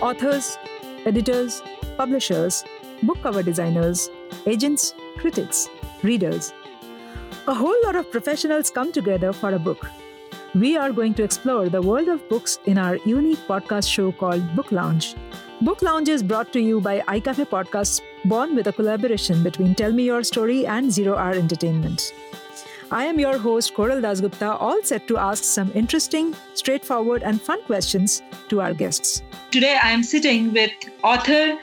authors, editors, publishers, book cover designers, agents, critics, readers. A whole lot of professionals come together for a book. We are going to explore the world of books in our unique podcast show called Book Lounge. Book Lounge is brought to you by iCafe Podcasts, born with a collaboration between Tell Me Your Story and Zero Hour Entertainment. I am your host, Koral Dasgupta, all set to ask some interesting, straightforward, and fun questions to our guests. Today, I am sitting with author,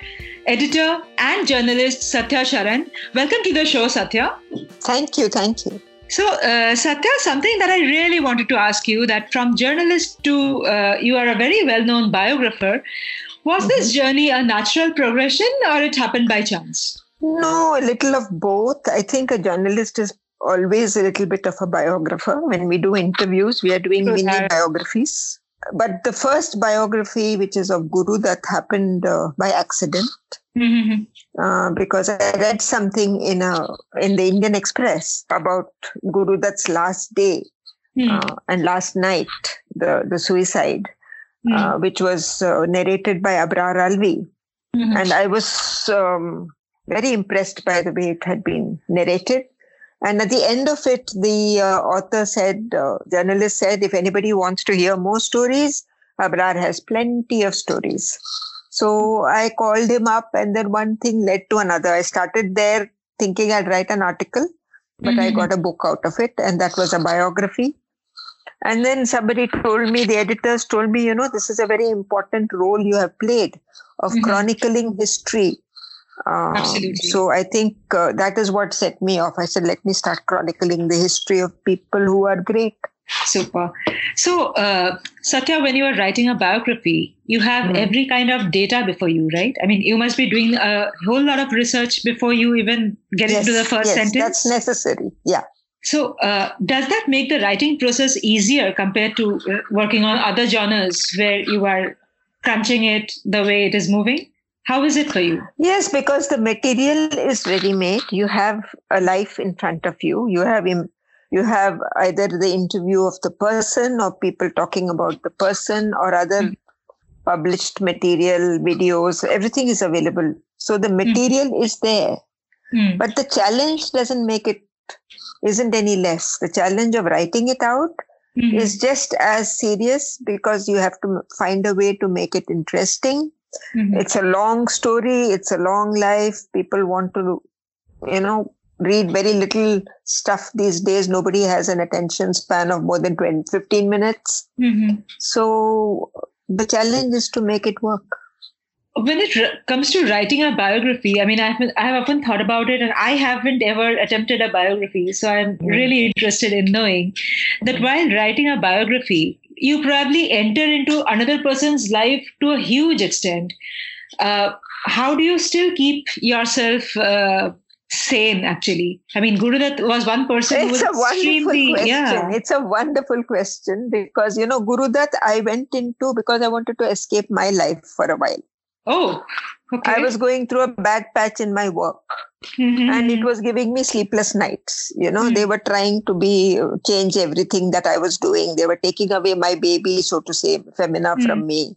editor, and journalist Satya Saran. Welcome to the show, Satya. Thank you. Thank you. So, uh, Satya, something that I really wanted to ask you that from journalist to uh, you are a very well known biographer. Was mm-hmm. this journey a natural progression or it happened by chance? No, a little of both. I think a journalist is always a little bit of a biographer. When we do interviews, we are doing mini biographies. But the first biography, which is of Guru, that happened uh, by accident. Mm-hmm. Uh, because I read something in a in the Indian Express about Guru Dutt's last day mm. uh, and last night, the the suicide, mm. which was uh, narrated by Abrar Alvi, mm-hmm. and I was um, very impressed by the way it had been narrated. And at the end of it, the uh, author said, uh, journalist said, if anybody wants to hear more stories, Abrar has plenty of stories. So I called him up, and then one thing led to another. I started there thinking I'd write an article, but mm-hmm. I got a book out of it, and that was a biography. And then somebody told me, the editors told me, you know, this is a very important role you have played of mm-hmm. chronicling history um, Absolutely. So I think uh, that is what set me off. I said, let me start chronicling the history of people who are great. Super. So, uh, Satya, when you are writing a biography, you have mm. every kind of data before you, right? I mean, you must be doing a whole lot of research before you even get yes, into the first yes, sentence. That's necessary. Yeah. So, uh, does that make the writing process easier compared to uh, working on other genres where you are crunching it the way it is moving? How is it for you? Yes, because the material is ready made. You have a life in front of you. You have Im- you have either the interview of the person or people talking about the person or other mm. published material, videos. Everything is available. So the hmm. material mm. is there. Mm. But the challenge doesn't make it isn't any less. The challenge of writing it out mm-hmm. is just as serious because you have to find a way to make it interesting Mm-hmm. It's a long story, it's a long life. People want to, you know, read very little stuff these days. Nobody has an attention span of more than 20, 15 minutes. Mm-hmm. So the challenge is to make it work. When it r- comes to writing a biography, I mean, I've, I have often thought about it and I haven't ever attempted a biography. So I'm mm-hmm. really interested in knowing that while writing a biography, you probably enter into another person's life to a huge extent. Uh, how do you still keep yourself uh, sane? Actually, I mean, Guru Dutt was one person. It's a wonderful question. Yeah. It's a wonderful question because you know Guru Dutt I went into because I wanted to escape my life for a while. Oh, okay. I was going through a bad patch in my work. Mm-hmm. And it was giving me sleepless nights. You know, mm-hmm. they were trying to be change everything that I was doing. They were taking away my baby, so to say, Femina mm-hmm. from me.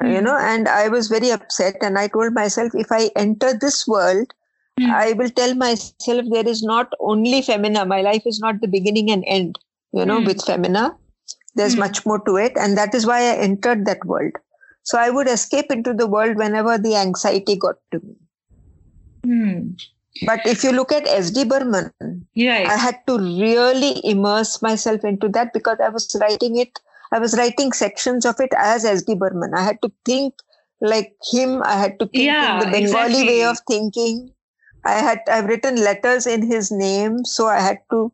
You mm-hmm. know, and I was very upset. And I told myself, if I enter this world, mm. I will tell myself there is not only Femina. My life is not the beginning and end. You know, mm. with Femina, there's much more to it, and that is why I entered that world. So I would escape into the world whenever the anxiety got to me. Hmm. But if you look at S.D. Burman, I had to really immerse myself into that because I was writing it, I was writing sections of it as S.D. Burman. I had to think like him. I had to think yeah, in the Bengali exactly. way of thinking. I had I've written letters in his name, so I had to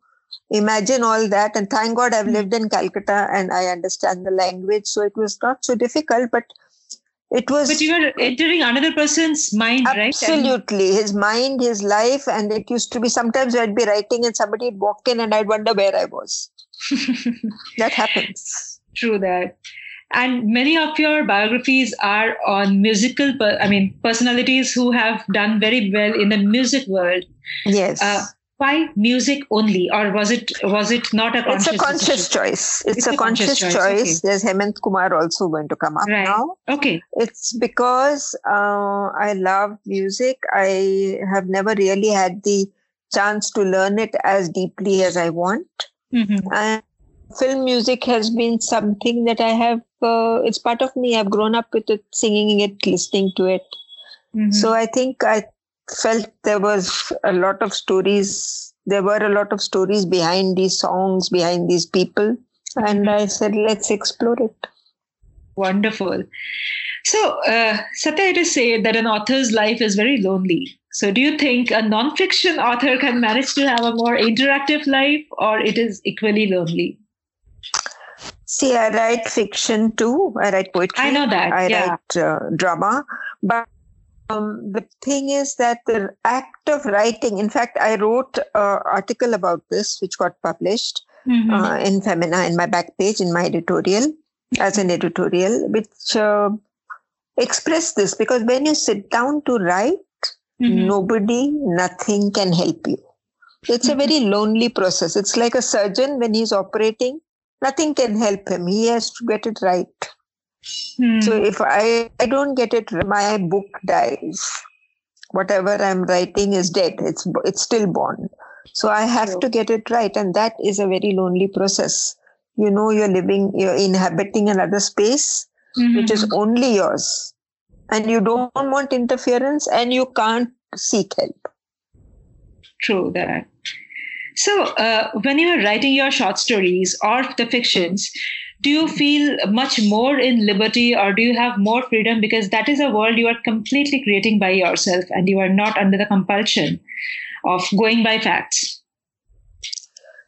imagine all that. And thank God I've hmm. lived in Calcutta and I understand the language, so it was not so difficult. But it was but you were entering another person's mind absolutely. right absolutely. His mind his life and it used to be sometimes i'd be writing and somebody would walk in and i'd wonder where i was. That happens. True that. And many of your biographies are on musical i mean personalities who have done very well in the music world. Yes. Uh, why music only or was it was it not a conscious it's a conscious decision? choice it's, it's a, a, conscious, conscious choice, choice. Okay. there's hemant kumar also going to come up right. now okay it's because uh, i love music i have never really had the chance to learn it as deeply as i want mm-hmm. and film music has been something that i have uh, it's part of me i've grown up with it singing it listening to it mm-hmm. so i think i felt there was a lot of stories there were a lot of stories behind these songs behind these people and i said let's explore it. Wonderful. So uh, satya it is said that an author's life is very lonely. So do you think a non-fiction author can manage to have a more interactive life or it is equally lonely? See i write fiction too. I write poetry. I know that i yeah. write uh, drama. But um, the thing is that the act of writing, in fact, I wrote an article about this, which got published mm-hmm. uh, in Femina in my back page, in my editorial, as an editorial, which uh, expressed this because when you sit down to write, mm-hmm. nobody, nothing can help you. It's mm-hmm. a very lonely process. It's like a surgeon when he's operating, nothing can help him. He has to get it right. Hmm. So if I, I don't get it, my book dies. Whatever I'm writing is dead. It's it's still born. So I have True. to get it right, and that is a very lonely process. You know, you're living, you're inhabiting another space mm-hmm. which is only yours, and you don't want interference, and you can't seek help. True that. So, uh, when you are writing your short stories or the fictions, do you feel much more in liberty or do you have more freedom because that is a world you are completely creating by yourself and you are not under the compulsion of going by facts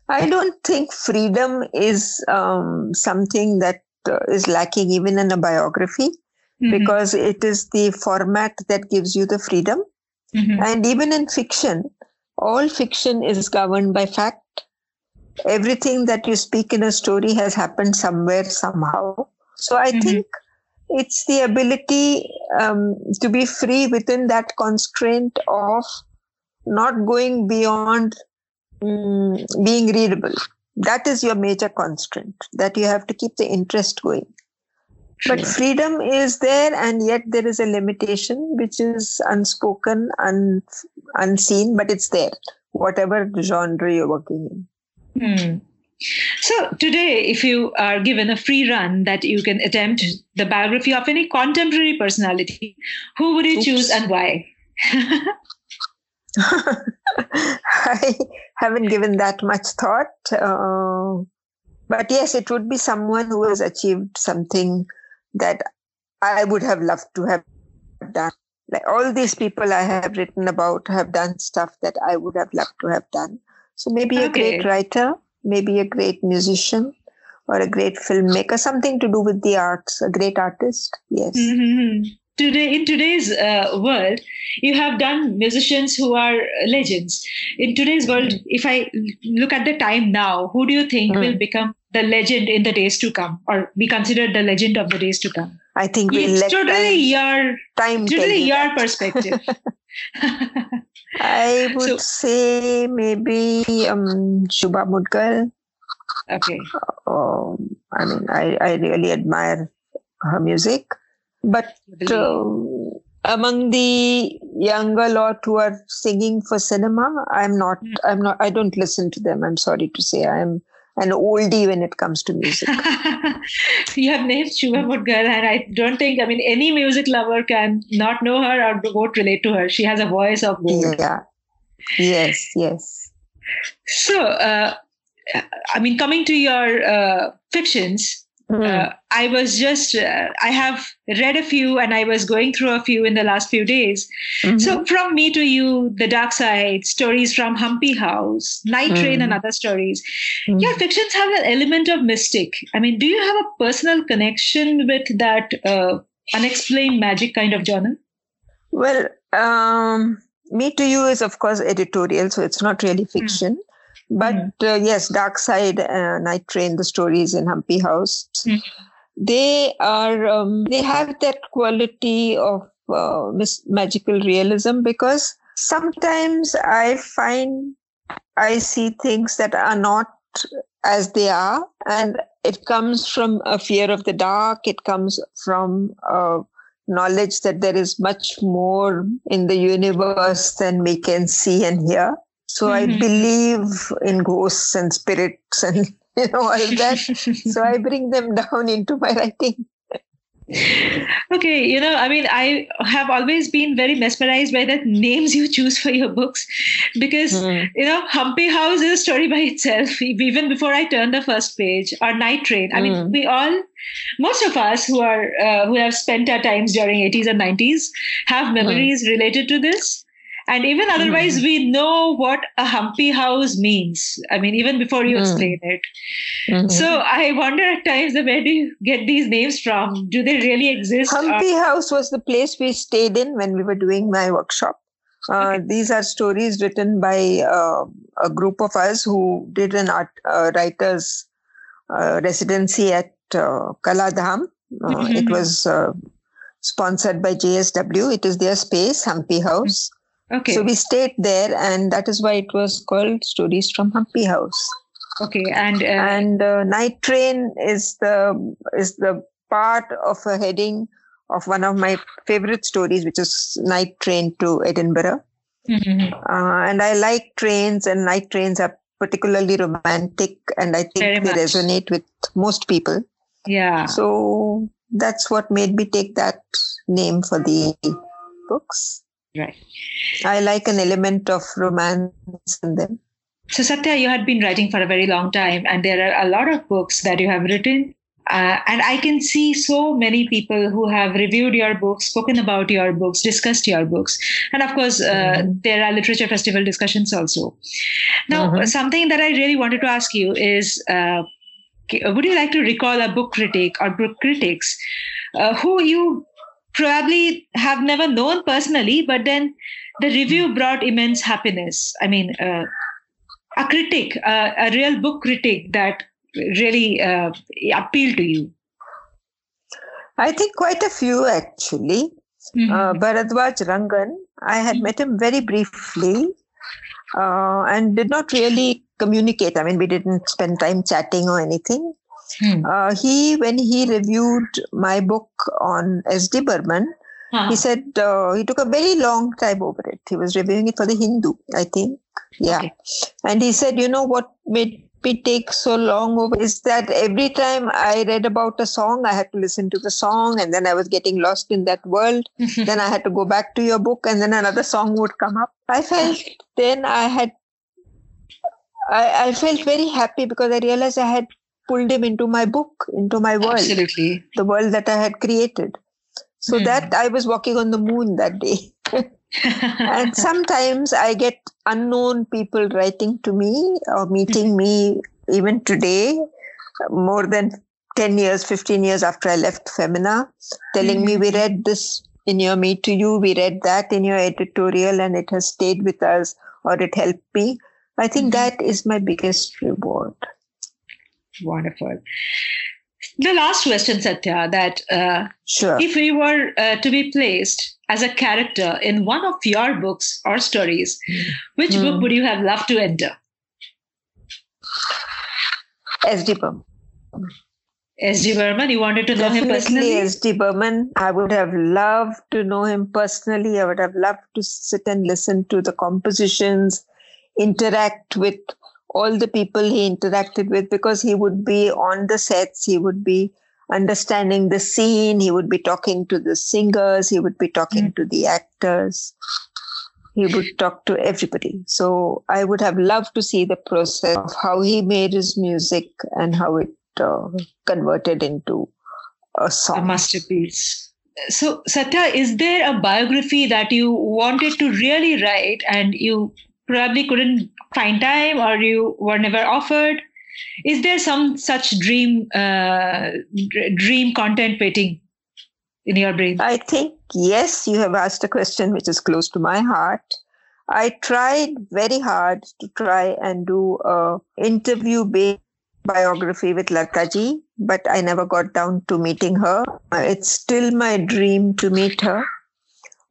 i don't think freedom is um, something that uh, is lacking even in a biography mm-hmm. because it is the format that gives you the freedom mm-hmm. and even in fiction all fiction is governed by fact everything that you speak in a story has happened somewhere somehow. So i Mhm. think it's the ability um, to be free within that constraint of not going beyond mm, being readable. That is your major constraint that you have to keep the interest going. But freedom is there and yet there is a limitation which is unspoken un- unseen but it's there whatever genre you're working in Hmm. So today, if you are given a free run that you can attempt the biography of any contemporary personality, who would you Oops. choose and why? I haven't given that much thought. Uh, but yes, it would be someone who has achieved something that I would have loved to have done. Like all these people I have written about have done stuff that I would have loved to have done. So maybe a great writer, maybe a great musician, or a great filmmaker, something to do with the arts, a great artist. Yes. Mhm. Today, in today's uh, world, you have done musicians who are legends. In today's world, if I look at the time now, who do you think Mm. will become the legend in the days to come, or be considered the legend of the days to come? I think we'll It's let totally time, your time totally your that. perspective. I would So- say maybe um, Shubha Mudgal. okay. Um, I mean, I, I really admire her music. But um, among the younger lot who are singing for cinema, I'm not. Mm. I'm not. I don't listen to them. I'm sorry to say. I'm an oldie when it comes to music. you have named Shubha Mudgal, and I don't think, I mean, any music lover can not know her or won't relate to her. She has a voice of gold. yeah. Yes. Yes. So, uh, I mean, coming to your uh, fictions, Mm. uh, I was just, uh, I have read a few and I was going through a few in the last few days. Mhm. So, from me to you, The Dark Side, stories from Hampi House, Night Train, Mm. and other stories. Mm. Your fictions have an element of mystic. I mean, do you have a personal connection with that uh, unexplained magic kind of genre? Well, um, Me to You is, of course, editorial, so it's not really fiction. But uh, yes, Dark Side, uh, Night Train, the stories in Hampi House, Mm. they are um, they have that quality of uh, magical realism because sometimes I find I see things that are not as they are. And it comes from a fear of the dark. It comes from uh, knowledge that there is much more in the universe than we can see and hear. So mm-hmm. I believe in ghosts and spirits and you know all that. so I bring them down into my writing okay you know i mean i have always been very mesmerized by the names you choose for your books because mm. you know hampi house is a story by itself even before i turned the first page or night train i mean we all most of us who are uh, who have spent our times during 80s and 90s have memories mm. related to this and even otherwise, mm. we know what a hampi house means. I mean, even before you mm. explain it. Mm-hmm. So I wonder at times where do you get these names from? Do they really exist? Hampi or- House was the place we stayed in when we were doing my workshop. Uh, okay. These are stories written by uh, a group of us who did an art uh, writer's uh, residency at uh, Kaladham. Uh, mm-hmm. It was uh, sponsored by JSW. It is their space, Hampi House. Okay. So we stayed there, and that is why it was called Stories from Hampi House. Okay, and uh, and uh, Night Train is the is the part of a heading of one of my favorite stories, which is Night Train to Edinburgh. Mm-hmm. Uh, and I like trains, and night trains are particularly romantic, and I think Very they much. resonate with most people. Yeah. So that's what made me take that name for the books. Right. I like an element of romance in them. So, Satya, you had been writing for a very long time, and there are a lot of books that you have written. Uh, and I can see so many people who have reviewed your books, spoken about your books, discussed your books. And of course, uh, mm-hmm. there are literature festival discussions also. Now, mm-hmm. something that I really wanted to ask you is uh, would you like to recall a book critic or book critics uh, who you probably have never known personally, but then the review hmm. brought immense happiness. I mean, uh, a critic, uh, a real book critic that really uh, appealed to you. I think quite a few actually. Mm-hmm. Uh, Bharadwaj Rangan, I had met him very briefly uh, and did not really communicate. I mean, we didn't spend time chatting or anything. Hmm. Uh, he, when he reviewed my book on S.D. Burman, huh. he said uh, he took a very long time over it. He was reviewing it for the Hindu, I think. Yeah. Okay. And he said, you know what made me take so long over is that every time I read about a song, I had to listen to the song and then I was getting lost in that world. then I had to go back to your book and then another song would come up. I felt then I had I, I, felt very happy because I realized I had pulled him into my book, into my world. Absolutely. The world that I had created. So mm. that I was walking on the moon that day. and sometimes I get unknown people writing to me or meeting me even today, more than 10 years, 15 years after I left Femina, telling mm-hmm. me, We read this in your Me to You, we read that in your editorial, and it has stayed with us or it helped me. I think mm-hmm. that is my biggest reward. Wonderful. The last question, Satya, that uh, sure. if we were uh, to be placed as a character in one of your books or stories, which mm. book would you have loved to enter? S.D. Burman. S.D. Burman, you wanted to know Definitely him personally? S.D. Burman. I would have loved to know him personally. I would have loved to sit and listen to the compositions, interact with all the people he interacted with because he would be on the sets, he would be understanding the scene, he would be talking to the singers, he would be talking mm. to the actors, he would talk to everybody. So I would have loved to see the process of how he made his music and how it uh, converted into a song. A masterpiece. So, Satya, is there a biography that you wanted to really write and you probably couldn't find time or you were never offered is there some such dream uh, dream content waiting in your brain i think yes you have asked a question which is close to my heart i tried very hard to try and do a interview based biography with Lataji, but I never got down to meeting her. It's still my dream to meet her.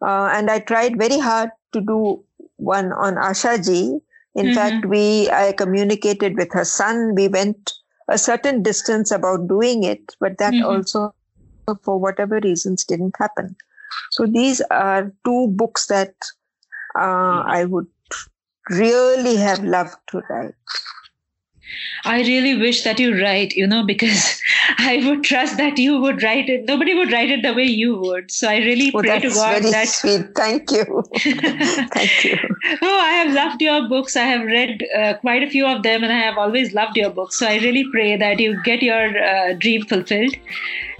Uh, and I tried very hard to do one on Asha ji. In mm-hmm. fact, we I communicated with her son. We went a certain distance about doing it, but that mm-hmm. also, for whatever reasons, didn't happen. So these are two books that uh, I would really have loved to write. I really wish that you write, you know, because I would trust that you would write it. Nobody would write it the way you would. So I really oh, pray to God very that. Sweet. Thank you. Thank you. oh, I have loved your books. I have read uh, quite a few of them, and I have always loved your books. So I really pray that you get your uh, dream fulfilled.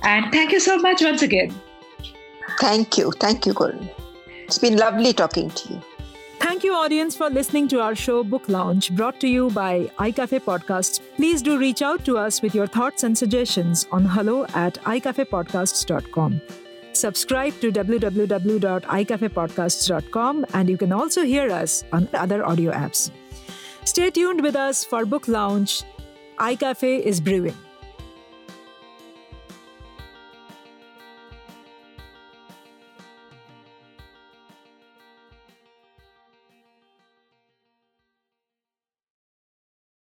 And thank you so much once again. Thank you. Thank you, Koral. It's been lovely talking to you. You, audience, for listening to our show Book Lounge, brought to you by iCafe Podcasts. Please do reach out to us with your thoughts and suggestions on hello at icafepodcasts.com. Subscribe to www.icafepodcasts.com and you can also hear us on other audio apps. Stay tuned with us for Book Lounge. iCafe is brewing.